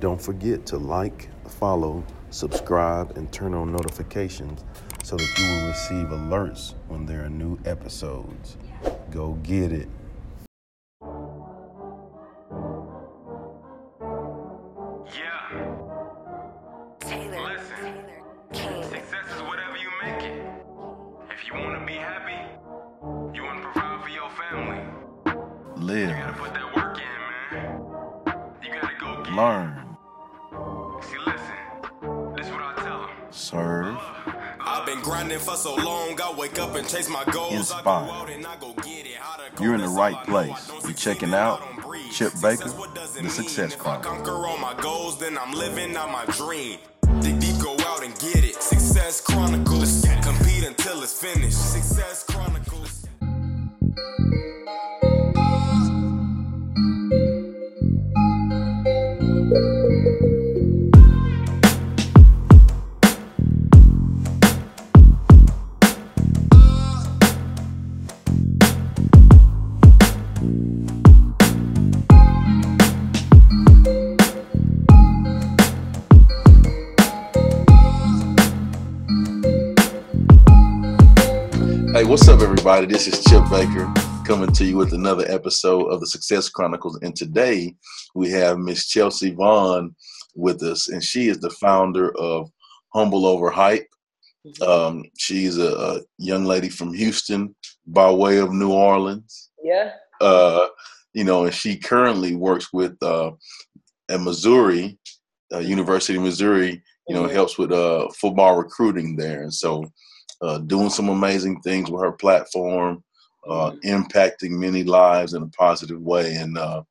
Don't forget to like, follow, subscribe, and turn on notifications so that you will receive alerts when there are new episodes. Go get it. Go, You're in the right all I know. place. You're checking out. Chip Baker, what does it The Success? Chronicle. conquer all my goals, then I'm living out my dream. Dig deep, go out and get it. Success Chronicles. Compete until it's finished. Success Chronicles. Everybody? This is Chip Baker coming to you with another episode of the Success Chronicles. And today we have Miss Chelsea Vaughn with us, and she is the founder of Humble Over Hype. Um, she's a, a young lady from Houston by way of New Orleans. Yeah. Uh, you know, and she currently works with uh, at Missouri, uh, University of Missouri. You know, Mhm. helps with uh, football recruiting there, and so uh, doing some amazing things with her platform, uh, impacting many lives in a positive way. And uh,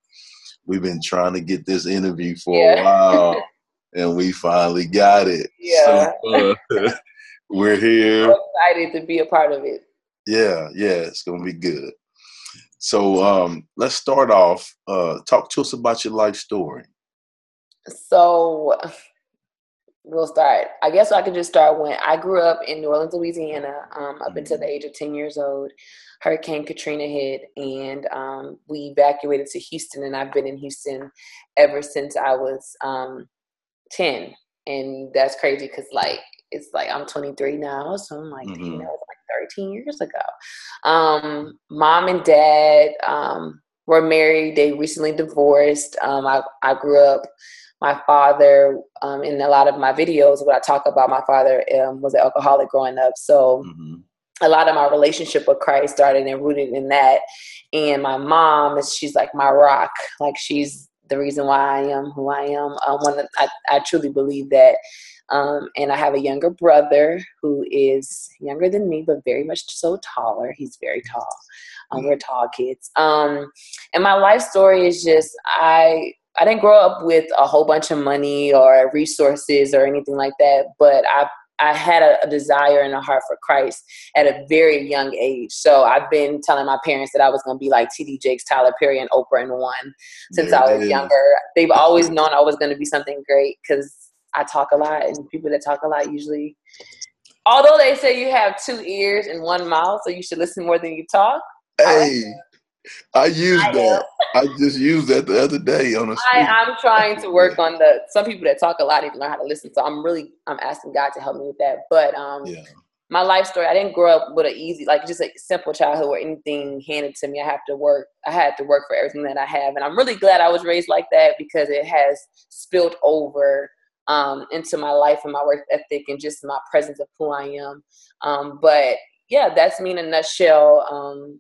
we've been trying to get this interview for a while, and we finally got it. Yeah. So, uh, we're here. So excited to be a part of it. Yeah, yeah, it's gonna be good. So um, let's start off. Uh, talk to us about your life story. So we'll start. I guess I could just start when I grew up in New Orleans, Louisiana, um, up until the age of 10 years old. Hurricane Katrina hit, and um, we evacuated to Houston, and I've been in Houston ever since I was um, 10. And that's crazy because, like, it's like I'm 23 now, so I'm like, Mhm. you know, like 13 years ago. Um, mom and dad um, were married. They recently divorced. Um, I, I grew up my father um, in a lot of my videos what i talk about my father um, was an alcoholic growing up. So hmm a lot of my relationship with christ started and rooted in that. And my mom is she's like my rock. Like she's the reason why i am who i am. Um, one I, I truly believe that um, and i have a younger brother who is younger than me but very much so taller. He's very tall. Um, we're tall kids. Um, and my life story is just i I didn't grow up with a whole bunch of money or resources or anything like that, but I I had a, a desire and a heart for Christ at a very young age. So I've been telling my parents that I was going to be like T.D. Jakes, Tyler Perry, and Oprah in one since There I was younger. They've always known I was going to be something great because I talk a lot, and people that talk a lot usually. Although they say you have two ears and one mouth, so you should listen more than you talk. Hey, I used I that. I just used that the other day on a I. I'm trying to work on the. Some people that talk a lot need to learn how to listen. So I'm really I'm asking God to help me with that. But um, Yeah. my life story, I didn't grow up with an easy, like just a simple childhood or anything handed to me. I have to work. I had to work for everything that I have, and I'm really glad I was raised like that because it has spilled over um, into my life and my work ethic and just my presence of who I am. Um, but yeah, that's me in a nutshell. Um,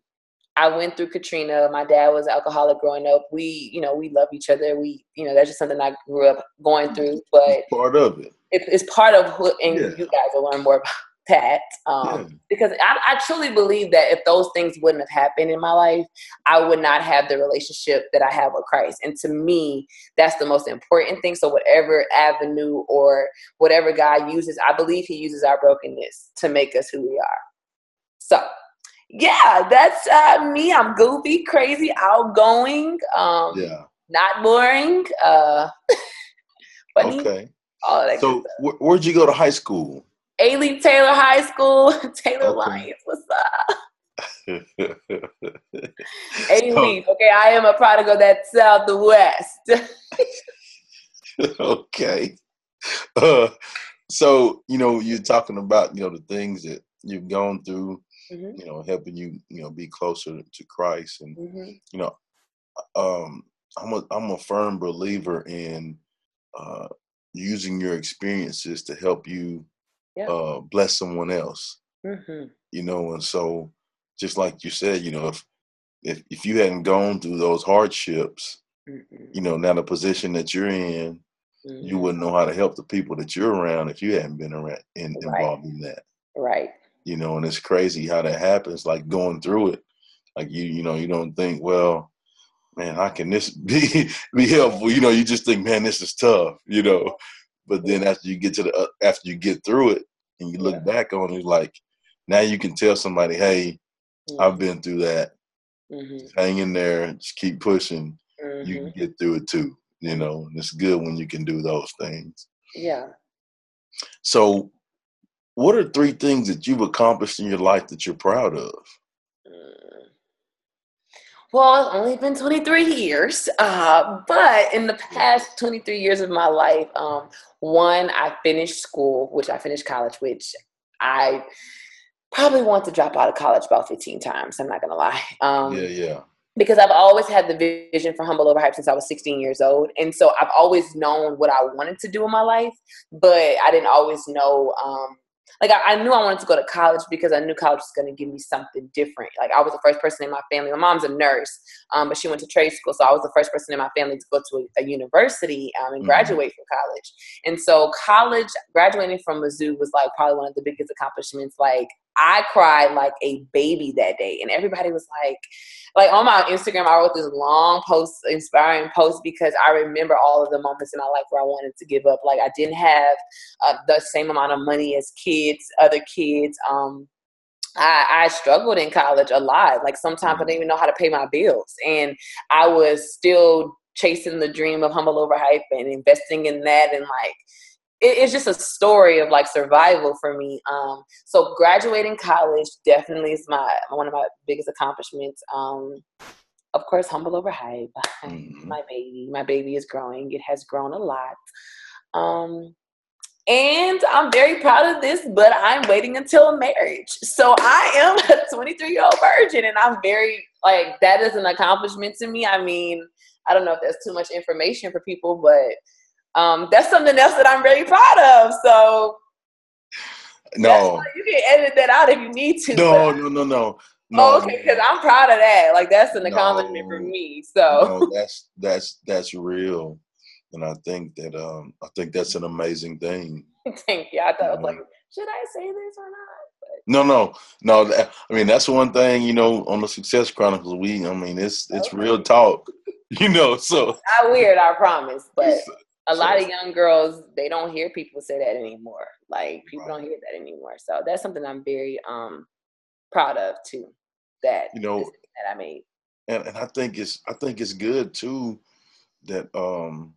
I went through Katrina. My dad was an alcoholic growing up. We, you know, we love each other. We, you know, that's just something I grew up going through. But It's part of it. it, it's part of who, and Yeah. you guys will learn more about that. Um, Yeah. Because I, I truly believe that if those things wouldn't have happened in my life, I would not have the relationship that I have with Christ. And to me, that's the most important thing. So whatever avenue or whatever God uses, I believe He uses our brokenness to make us who we are. So yeah, that's uh, me. I'm goofy, crazy, outgoing, um, Yeah. not boring, uh, funny, Okay. all that. So wh- where'd you go to high school? Alief Taylor High School, Taylor Okay. Lyons. What's up? Alief. Okay, I am a prodigal that's southwest. okay. Uh, so you know, you're talking about you know the things that you've gone through, Mhm. you know, helping you you know be closer to Christ, and Mhm. you know, um, I'm a I'm a firm believer in uh, using your experiences to help you Yeah. uh, bless someone else. Mhm. You know, and so just like you said, you know, if if if you hadn't gone through those hardships, Mhm. you know, now the position that you're in, you Mhm. wouldn't know how to help the people that you're around if you hadn't been around in, Right. involved in that. Right. You know, and it's crazy how that happens. Like going through it, like you, you know, you don't think, well, man, how can this be be helpful? You know, you just think, man, this is tough. You know, but then after you get to the uh, after you get through it and you look Yeah. back on it, like now you can tell somebody, hey, I've been through that. Mhm. Hang in there, just keep pushing. You Mhm. can get through it too. You know, and it's good when you can do those things. Yeah. So, what are three things that you've accomplished in your life that you're proud of? Mm. Well, it's only been 23 years, uh, but in the past 23 years of my life, um, one, I finished school, which I finished college, which I probably want to drop out of college about 15 times. I'm not gonna lie. Um, yeah, yeah. because I've always had the vision for Humble Overhype since I was 16 years old. And so I've always known what I wanted to do in my life, but I didn't always know. Um, like I, I knew I wanted to go to college because I knew college was going to give me something different. Like I was the first person in my family. My mom's a nurse, um, but she went to trade school, so I was the first person in my family to go to a, a university um, and Mhm. graduate from college. And so college, graduating from Mizzou was like probably one of the biggest accomplishments. Like I cried like a baby that day, and everybody was like, like on my Instagram, I wrote this long post, inspiring post because I remember all of the moments in my life where I wanted to give up. Like I didn't have uh, the same amount of money as kids, other kids. Um, I, I struggled in college a lot. Like sometimes I didn't even know how to pay my bills, and I was still chasing the dream of humble overhype and investing in that, and like it, it's just a story of like survival for me. Um, so graduating college definitely is my one of my biggest accomplishments. Um, of course, humble overhype. Mhm. my baby, my baby is growing. It has grown a lot. Um, and I'm very proud of this, but I'm waiting until marriage. So I am a 23 year old virgin, and I'm very like that is an accomplishment to me. I mean, I don't know if that's too much information for people, but um, that's something else that I'm really proud of. So No, you can edit that out if you need to. no, but- no, no, no. Oh, No, okay, because I'm proud of that. Like that's an accomplishment for me. So no, that's that's that's real, and I think that um I think that's an amazing thing. thank you. I thought I was Mhm. like, should I say this or not? No, no, no. that- I mean, that's one thing you know on the Success Chronicles. We, I mean, it's it's real talk, you know. So Not weird, I promise. But a so- lot of young girls, they don't hear people say that anymore. Like people Right. don't hear that anymore. So that's something I'm very um proud of too. That you know, that I made. and, and I think it's I think it's good too that um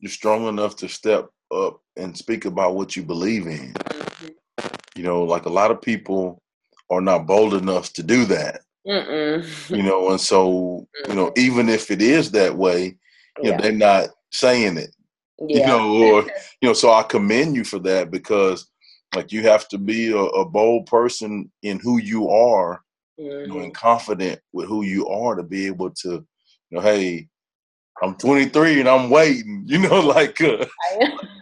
you're strong enough to step up and speak about what you believe in. Mhm. You know, like a lot of people are not bold enough to do that. Mm-mm. You know, and so you know, even if it is that way, you know, they're not saying it. You know, or you know, so I commend you for that because like you have to be a, a bold person in who you are you know, and confident with who you are to be able to, you know, hey, I'm 23 and I'm waiting, you know, like, uh,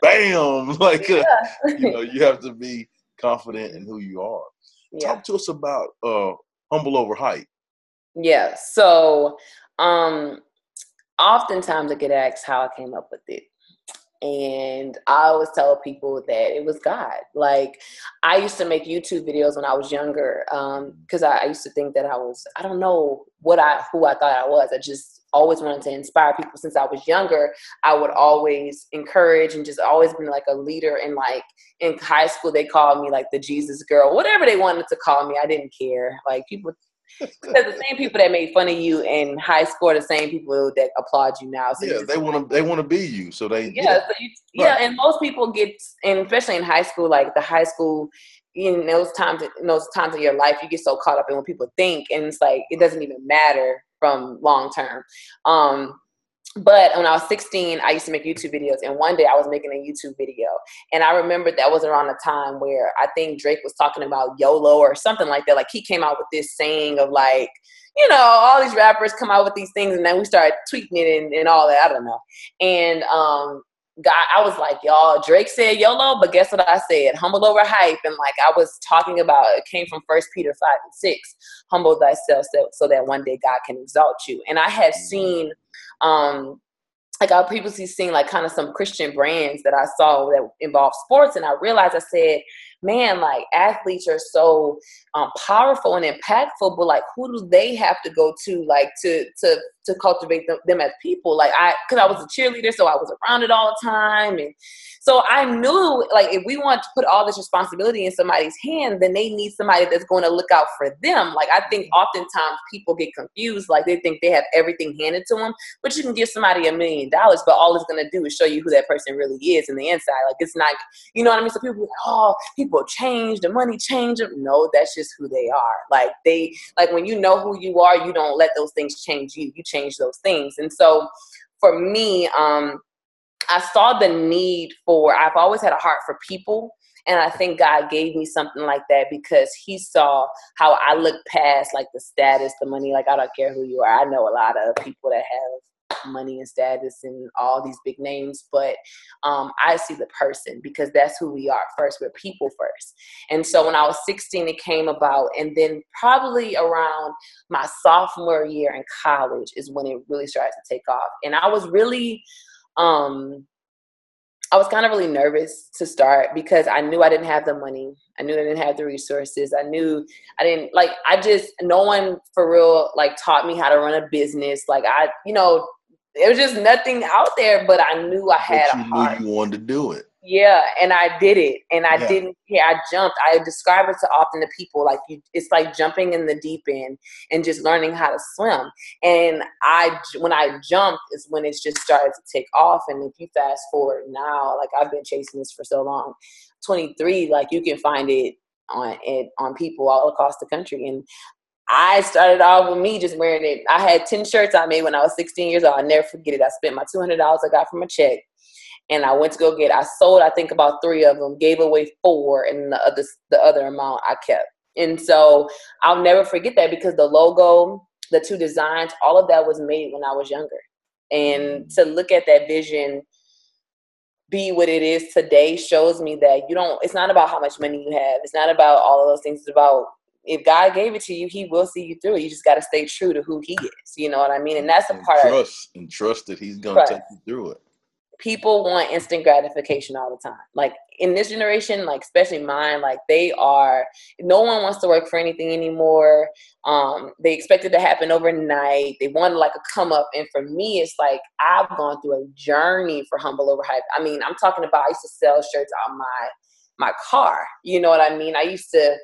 bam, like, uh, you know, you have to be confident in who you are. yeah. Talk to us about uh, humble over hype. Yeah. So, um, oftentimes I get asked how I came up with it. And I always tell people that it was God. Like I used to make YouTube videos when I was younger, um, because I, I used to think that I was I don't know what I who I thought I was. I just always wanted to inspire people since I was younger. I would always encourage and just always been like a leader. And like in high school, they called me like the Jesus girl, whatever they wanted to call me. I didn't care. Like people because the same people that made fun of you in high school are the same people that applaud you now. So yeah, they want to they want to be you, so they yeah, so you, yeah, Right. and most people get, and especially in high school, like the high school, in those times, in those times of your life, you get so caught up in what people think, and it's like it doesn't even matter from long term. Um, but when I was 16, I used to make YouTube videos. And one day I was making a YouTube video. And I remember that was around the time where I think Drake was talking about YOLO or something like that. Like he came out with this saying of like, you know, all these rappers come out with these things and then we started tweeting it and, and all that. I don't know. And um God, I was like, y'all, Drake said YOLO, but guess what I said? Humble over hype. And like I was talking about, it came from First Peter 5 and 6. Humble thyself so, so that one day God can exalt you. And I had seen, um, like I previously seen like kind of some Christian brands that I saw that involved sports. And I realized I said, man, like athletes are so um, powerful and impactful, but like who do they have to go to like to to to cultivate them, them as people? Like I, because I was a cheerleader, so I was around it all the time, and so I knew like if we want to put all this responsibility in somebody's hand, then they need somebody that's going to look out for them. Like I think mm-hmm. oftentimes people get confused, like they think they have everything handed to them, but you can give somebody a million dollars, but all it's going to do is show you who that person really is in the inside. Like it's not, you know what I mean? So people, like, oh, people change, the money change them. No, that's just who they are. Like they, like when you know who you are, you don't let those things change you. You change those things. And so for me, um, I saw the need for, I've always had a heart for people. And I think God gave me something like that because He saw how I look past like the status, the money. Like, I don't care who you are. I know a lot of people that have money and status and all these big names, but um, I see the person because that's who we are first. We're people first. And so when I was 16, it came about. And then probably around my sophomore year in college is when it really started to take off. And I was really, um I was kind of really nervous to start because I knew I didn't have the money. I knew I didn't have the resources. I knew I didn't like I just no one for real like taught me how to run a business. Like I, you know, there was just nothing out there, but I knew I had but you a heart. knew you wanted to do it. Yeah, and I did it, and I Yeah. didn't care. I jumped. I describe it to often to people like you. It's like jumping in the deep end and just learning how to swim. And I, when I jumped, is when it's just started to take off. And if you fast forward now, like I've been chasing this for so long, 23, like you can find it on it on people all across the country. And I started off with me just wearing it. I had 10 shirts I made when I was 16 years old. I never forget it. I spent my $200 I got from a check and I went to go get. I sold, I think, about three of them, gave away four, and the other the other amount I kept. And so I'll never forget that because the logo, the two designs, all of that was made when I was younger. And to look at that vision be what it is today shows me that you don't. It's not about how much money you have. It's not about all of those things. It's about if God gave it to you, He will see you through it. You just got to stay true to who He is. You know what I mean? And that's the And part. trust and trust that he's gonna take you through it. people want instant gratification all the time. Like in this generation, like especially mine, like they are no one wants to work for anything anymore. Um, they expect it to happen overnight. They want like a come up. And for me, it's like I've gone through a journey for humble overhype. I mean, I'm talking about I used to sell shirts on my my car. You know what I mean? I used to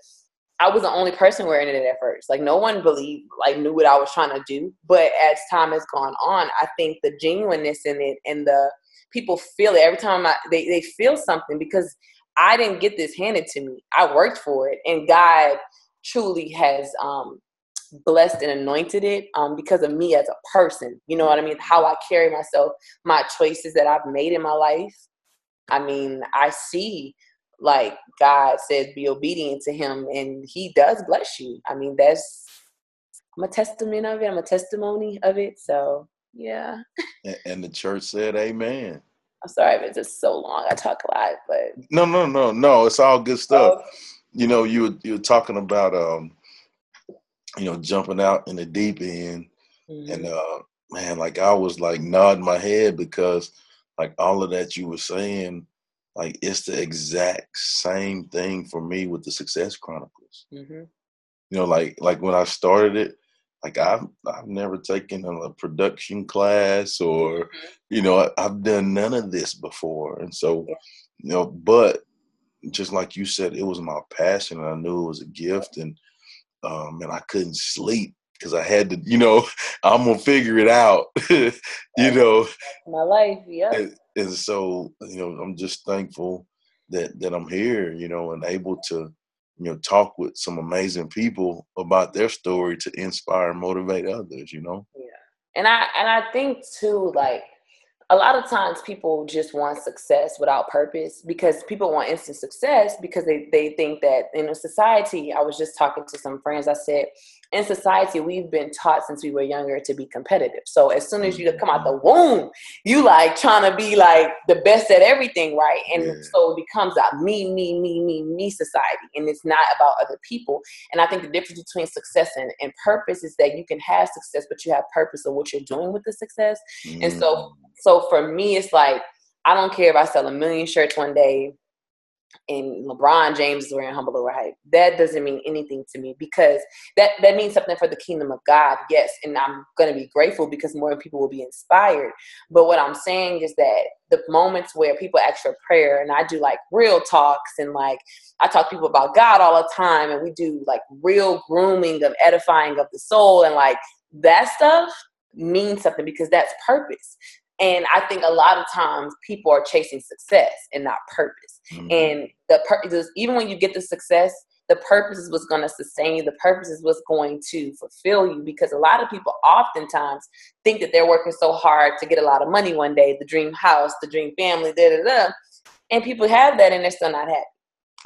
I was the only person wearing it at first. Like no one believed, like knew what I was trying to do. But as time has gone on, I think the genuineness in it and the people feel it every time I, they they feel something because I didn't get this handed to me. I worked for it, and God truly has um, blessed and anointed it um, because of me as a person. You know what I mean? How I carry myself, my choices that I've made in my life. I mean, I see like God says, be obedient to Him, and He does bless you. I mean, that's I'm a testament of it. I'm a testimony of it. So yeah. And, the church said, Amen. I'm sorry if it's just so long. I talk a lot, but No, no, no, no. It's all good stuff. Oh, You know, you were you were talking about um, you know, jumping out in the deep end. mhm. And uh man, like I was like nodding my head because like all of that you were saying, like it's the exact same thing for me with the Success Chronicles. Mhm. You know, like like when I started it, like I've I've never taken a production class or you know, I, I've done none of this before. And so, you know, but just like you said, it was my passion and I knew it was a gift and um and I couldn't sleep because I had to, you know, I'm gonna figure it out. you know. my life, yeah. And, and so, you know, I'm just thankful that that I'm here, you know, and able to, you know, talk with some amazing people about their story to inspire and motivate others, you know. Yeah, and I and I think too, like a lot of times people just want success without purpose because people want instant success because they, they think that in a society, I was just talking to some friends, I said, in society, we've been taught since we were younger to be competitive. So as soon as you come out the mm-hmm. womb, you like trying to be like the best at everything, right? And Yeah. so it becomes a me, me, me, me, me society. And it's not about other people. And I think the difference between success and, and purpose is that you can have success, but you have purpose of what you're doing with the success. And so mm. so for me, it's like I don't care if I sell a million shirts one day and LeBron James is wearing humble over hype. That doesn't mean anything to me because that that means something for the kingdom of God. Yes, and I'm gonna be grateful because more people will be inspired. But what I'm saying is that the moments where people ask for prayer, and I do like real talks, and like I talk to people about God all the time, and we do like real grooming of edifying of the soul, and like that stuff means something because that's purpose. And I think a lot of times people are chasing success and not purpose. Mhm. And the purpose, even when you get the success, the purpose is what's going to sustain you. The purpose is what's going to fulfill you. Because a lot of people oftentimes think that they're working so hard to get a lot of money one day, the dream house, the dream family, da da da. And people have that and they're still not happy.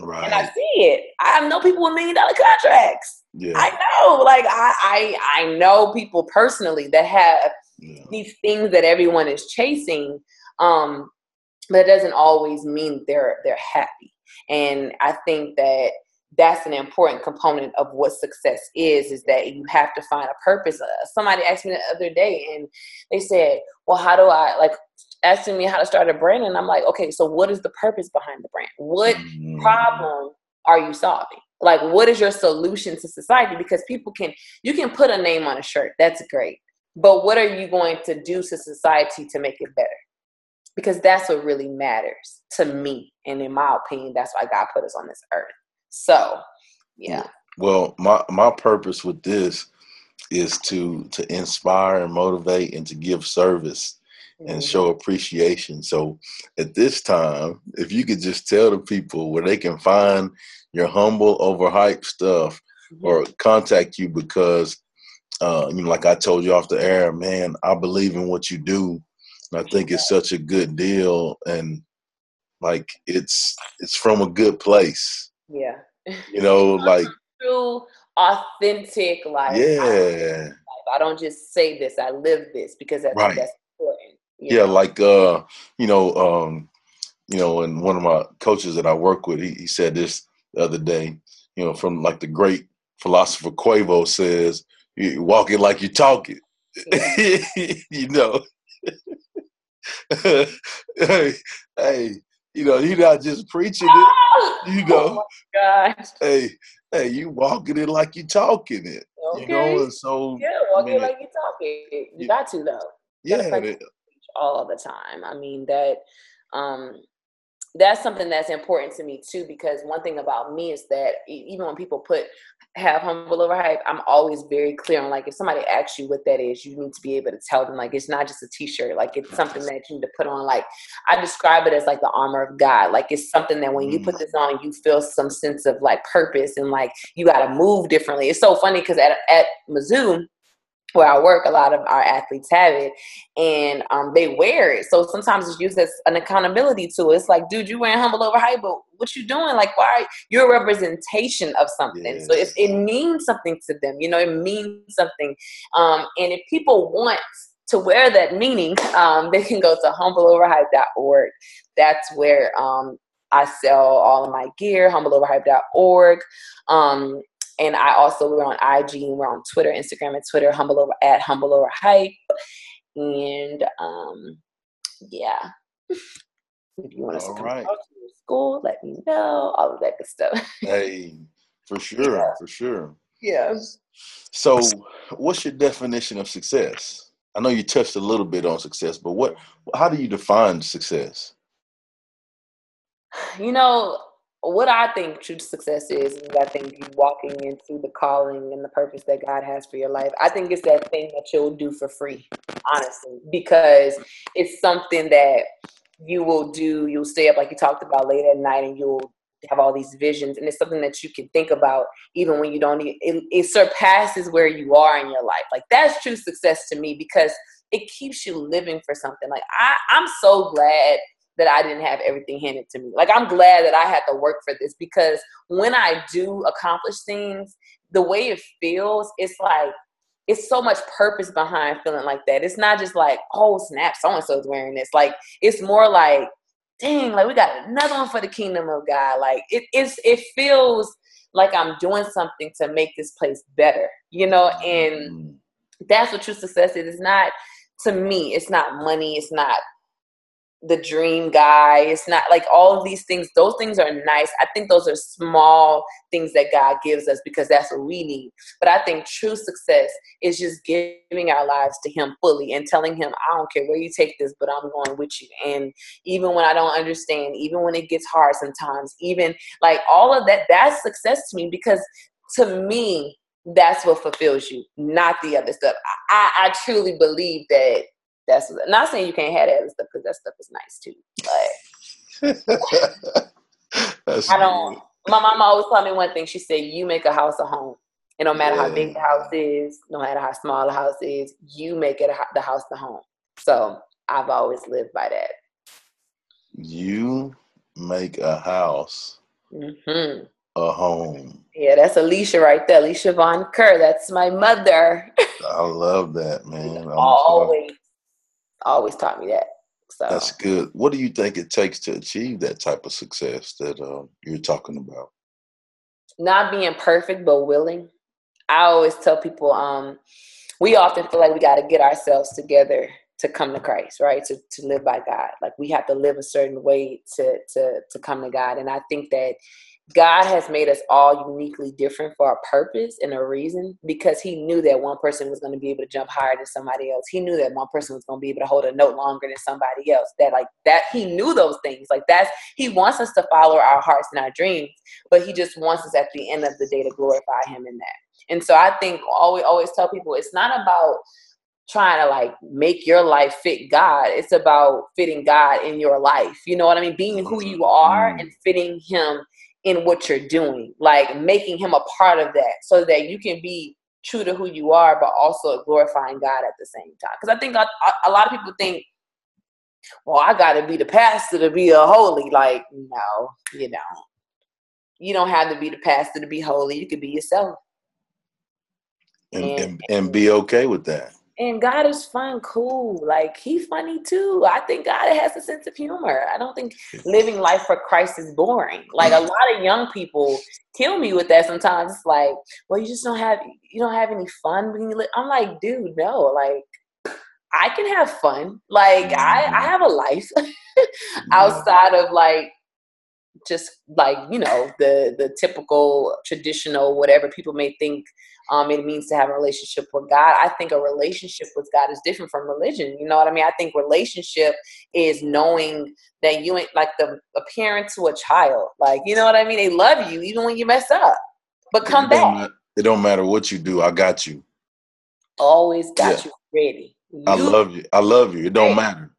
right. And I see it. I know people with million dollar contracts. yeah. I know, like I, I, I know people personally that have yeah. these things that everyone is chasing um but it doesn't always mean they're they're happy and i think that that's an important component of what success is is that you have to find a purpose uh, somebody asked me the other day and they said well how do i like asking me how to start a brand and i'm like okay so what is the purpose behind the brand what Mhm. problem are you solving? Like, what is your solution to society? Because people can, you can put a name on a shirt, that's great. But what are you going to do to society to make it better? Because that's what really matters to me. And in my opinion, that's why God put us on this earth. So, yeah. Well, my my purpose with this is to to inspire and motivate and to give service and Mhm. show appreciation. So at this time, if you could just tell the people where they can find your humble, overhyped stuff Mhm. or contact you because uh, you know, like I told you off the air, man, I believe in what you do. And I think it's such a good deal and like it's it's from a good place. yeah. You know, like True, authentic life. Yeah. I don't just say this, I live this because I Right. that's important. yeah know? like uh you know um you know and one of my coaches that i work with he, he said this the other day you know from like the great philosopher quavo says you walk it like you talk it you know hey hey you know you're not just preaching it you know Oh hey hey you walking it like you talking it Okay. you know and so Yeah, walk mean, like you talk it. You you- got to though. yeah gotta all the time. I mean that um that's something that's important to me too because one thing about me is that even when people put have humble over hype, I'm always very clear on like if somebody asks you what that is, you need to be able to tell them like it's not just a t-shirt, like it's something that you need to put on. Like I describe it as like the armor of God. Like it's something that when you mm. put this on, you feel some sense of like purpose and like you gotta move differently. It's so funny because at at Mizzou, where I work, a lot of our athletes have it and um, they wear it. So sometimes it's used as an accountability tool. It's like, dude, you wearing humble over hype, but what you doing? Like, why? You're a representation of something. So it, it means something to them. You know, it means something. Um, and if people want to wear that meaning, um, they can go to humbleoverhype.org. That's where um, I sell all of my gear, humbleoverhype.org. Um, and I also we're on IG and we're on Twitter, Instagram, and Twitter, humble over at humble over hype. And um, yeah, if you want us to come right. out to your school, let me know. All of that good stuff. hey for sure for sure yeah. So, what's your definition of success? I know you touched a little bit on success, but what? How do you define success? You know what I think true success is. Is I think you walking into the calling and the purpose that God has for your life. I think it's that thing that you'll do for free, honestly, because it's something that you will do. You'll stay up like you talked about late at night, and you'll have all these visions and it's something that you can think about even when you don't e- it, it surpasses where you are in your life like that's true success to me because it keeps you living for something like i i'm so glad that i didn't have everything handed to me like i'm glad that i had to work for this because when i do accomplish things the way it feels it's like it's so much purpose behind feeling like that it's not just like oh snap so and so's wearing this like it's more like dang, like we got another one for the kingdom of God. Like it is it feels like I'm doing something to make this place better, you know, and Mm. that's what true success is. It's not to me, it's not money, it's not the dream guy, it's not like all of these things, those things are nice. I think those are small things that God gives us because that's what we need. But I think true success is just giving our lives to Him fully and telling Him, I don't care where you take this, but I'm going with you. And even when I don't understand, even when it gets hard sometimes, even like all of that, that's success to me because to me, that's what fulfills you, not the other stuff. I, I, I truly believe that that's not saying you can't have that stuff because that stuff is nice too. But I don't. My mama always told me one thing. She said, "You make a house a home, and no matter how big the house is, no matter how small the house is, you make it a, the house the home." So I've always lived by that. You make a house hmm a home. Yeah, that's Alicia right there, Alicia Von Kerr. That's my mother. I love that, man. I'm sorry. Always, taught me that. So That's good. What do you think it takes to achieve that type of success that uh, you're talking about? not being perfect but willing. I always tell people, um, we often feel like we got to get ourselves together to come to Christ, right? To to live by God. Like we have to live a certain way to to to come to God. And I think that God has made us all uniquely different for a purpose and a reason because he knew that one person was going to be able to jump higher than somebody else. He knew that one person was going to be able to hold a note longer than somebody else. That like that he knew those things. Like that's he wants us to follow our hearts and our dreams, but he just wants us at the end of the day to glorify him in that. And so I think always always tell people it's not about trying to like make your life fit God. It's about fitting God in your life. You know what I mean? Being who you are Mm. and fitting him in what you're doing. Like making him a part of that so that you can be true to who you are but also glorifying God at the same time. Cuz I think a, a- lot of people think well, I got to be the pastor to be a holy like no, you don't. You don't have to be the pastor to be holy. You could be yourself. And, And- and, and be okay with that. And God is fun, cool. Like he's funny too. I think God has a sense of humor. I don't think living life for Christ is boring. Like a lot of young people kill me with that sometimes. It's like, well, you just don't have you don't have any fun when you live. I'm like, dude, no. Like I can have fun. Like I, I mm. have a life outside of like just like you know the the typical traditional whatever people may think um, it means to have a relationship with God. I think a relationship with God is different from religion. You know what I mean? I think relationship is knowing that you ain't like the a parent to a child. Like you know what I mean? They love you even when you mess up, but come it don't, back. it don't matter what you do. I got you. Always got Yeah. you ready. I love you. I love you. It don't matter.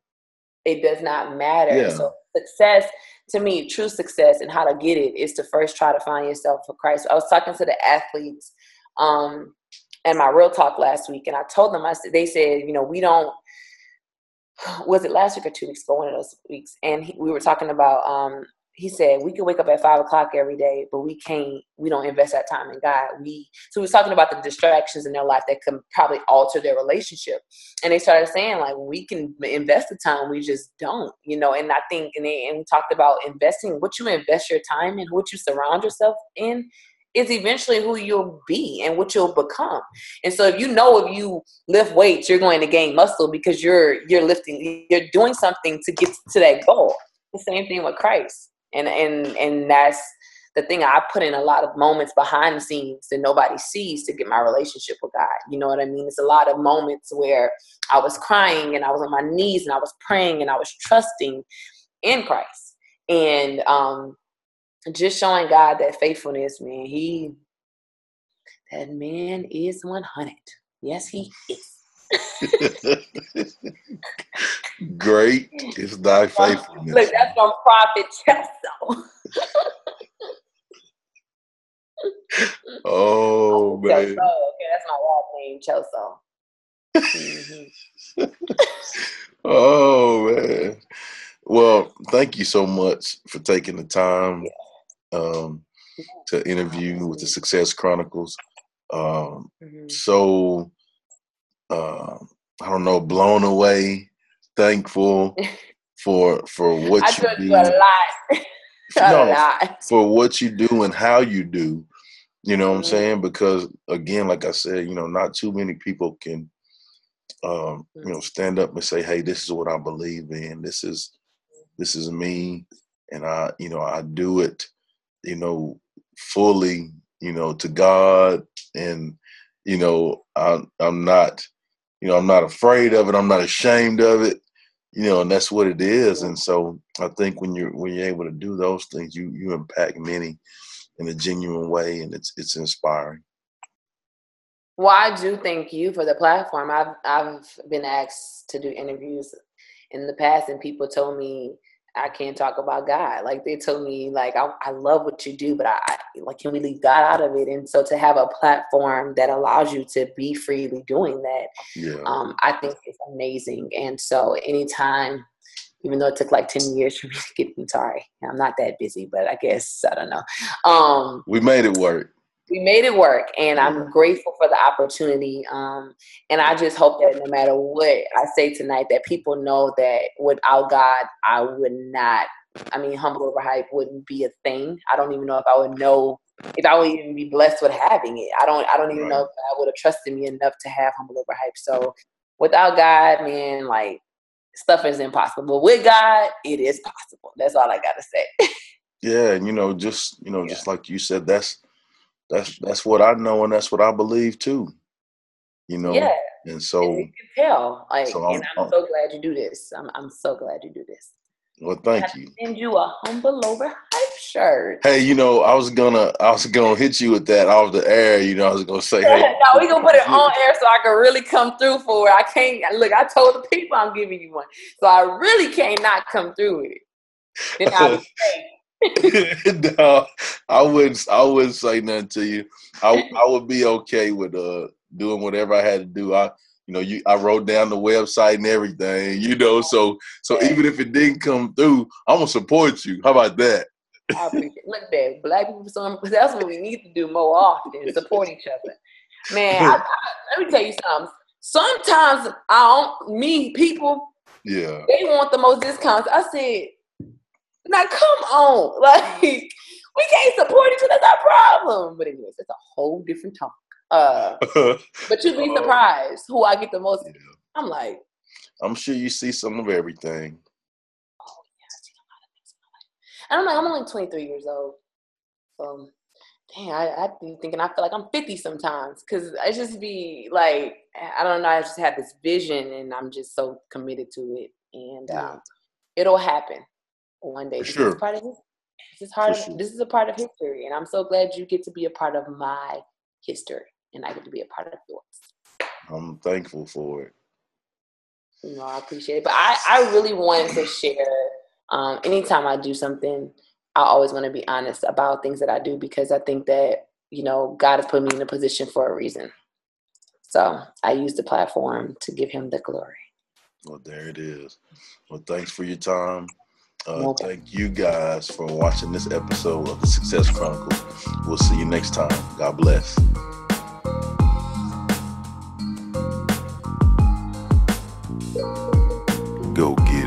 it does not matter. Yeah. So success to me, true success and how to get it is to first try to find yourself for Christ. I was talking to the athletes um and my real talk last week and I told them I said they said, you know, we don't was it last week or two weeks ago, one of those weeks, and he, we were talking about um he said we can wake up at five o'clock every day, but we can't. We don't invest that time in God. We so he was talking about the distractions in their life that can probably alter their relationship, and they started saying like we can invest the time, we just don't, you know. And I think and they and we talked about investing what you invest your time in, what you surround yourself in, is eventually who you'll be and what you'll become. And so if you know if you lift weights, you're going to gain muscle because you're you're lifting, you're doing something to get to that goal. The same thing with Christ and and and that's the thing I put in a lot of moments behind the scenes that nobody sees to get my relationship with God. You know what I mean? It's a lot of moments where I was crying and I was on my knees and I was praying and I was trusting in Christ and um, just showing God that faithfulness. Man, he that man is one hundred. Yes, he is. Great is thy faithfulness. Look, that's from Prophet Chesto. oh man. Okay, that's my rap name, Chelsea. Mhm. Oh man. Well, thank you so much for taking the time um, to interview with the Success Chronicles. Um, Mhm. so uh, I don't know, blown away, thankful for for what I you do, you a lot. a No. lot. for what you do and how you do. You know what I'm Mhm. saying? Because again, like I said, you know, not too many people can um, you know, stand up and say, Hey, this is what I believe in. This is this is me and I, you know, I do it, you know, fully, you know, to God and you know, I'm I'm not, you know, I'm not afraid of it, I'm not ashamed of it, you know, and that's what it is. And so I think when you're when you're able to do those things, you you impact many in a genuine way and it's it's inspiring. Well, I do thank you for the platform. I've I've been asked to do interviews in the past, and people told me I can't talk about God. Like they told me, like I, I love what you do, but I I- like can we leave God out of it? And so to have a platform that allows you to be freely doing that, Yeah. um, I think is amazing. And so anytime, even though it took like ten years for me to get, I'm sorry, I'm not that busy, but I guess I don't know. Um, we made it work. We made it work and i'm grateful for the opportunity um, and i just hope that no matter what i say tonight that people know that without god i would not i mean humble over hype wouldn't be a thing. I don't even know if i would know if i would even be blessed with having it. I don't i don't even know if god would have trusted me enough to have humble over hype. So without god man like stuff is impossible. But with god it is possible. That's all i gotta say. Yeah, and you know, just you know, Yeah. just like you said, that's that's that's what I know and that's what I believe too. You know, yeah and and so you can tell like so I'm- and i'm I'm- so glad you do this i'm, I'm so glad you do this well, thank you. send you a humble over hype shirt. Hey, you know, I was gonna I was gonna hit you with that off the air. You know, I was gonna say, hey, no, we gonna put it on air so I can really come through for it. I can't look. I told the people I'm giving you one, so I really can't not come through with it. Then safe. no, I wouldn't. I wouldn't say nothing to you. I I would be okay with uh doing whatever I had to do. I you know you I wrote down the website and everything. You know, so so even if it didn't come through, I'm gonna support you. How about that? I appreciate. Look there, black people. So that's what we need to do more often: support each other. Man, I, I, let me tell you something. Sometimes I don't. Me people, Yeah. they want the most discounts. I said, now come on, like we can't support each other. That's our problem. But anyways, it's a whole different talk. Uh, but you'd be surprised who I get the most. Yeah. I'm like, I'm sure you see some of everything. oh yeah, I see a lot of things in my life. And I'm like, I'm only 23 years old. So, dang, I, I be thinking I feel like I'm 50 sometimes because I just be like, I don't know, I just have this vision and I'm just so committed to it. And Yeah. um, it'll happen one day. For This sure. is part of his, this is part of sure. this is a part of history, and I'm so glad you get to be a part of my history, and I get to be a part of yours. I'm thankful for it. you know, I appreciate it. But I, I really wanted to share. Um, anytime I do something, I always want to be honest about things that I do because I think that you know God has put me in a position for a reason. So I use the platform to give Him the glory. Well, there it is. Well, thanks for your time. Uh, thank you guys for watching this episode of the Success Chronicle. We'll see you next time. God bless. Go get it.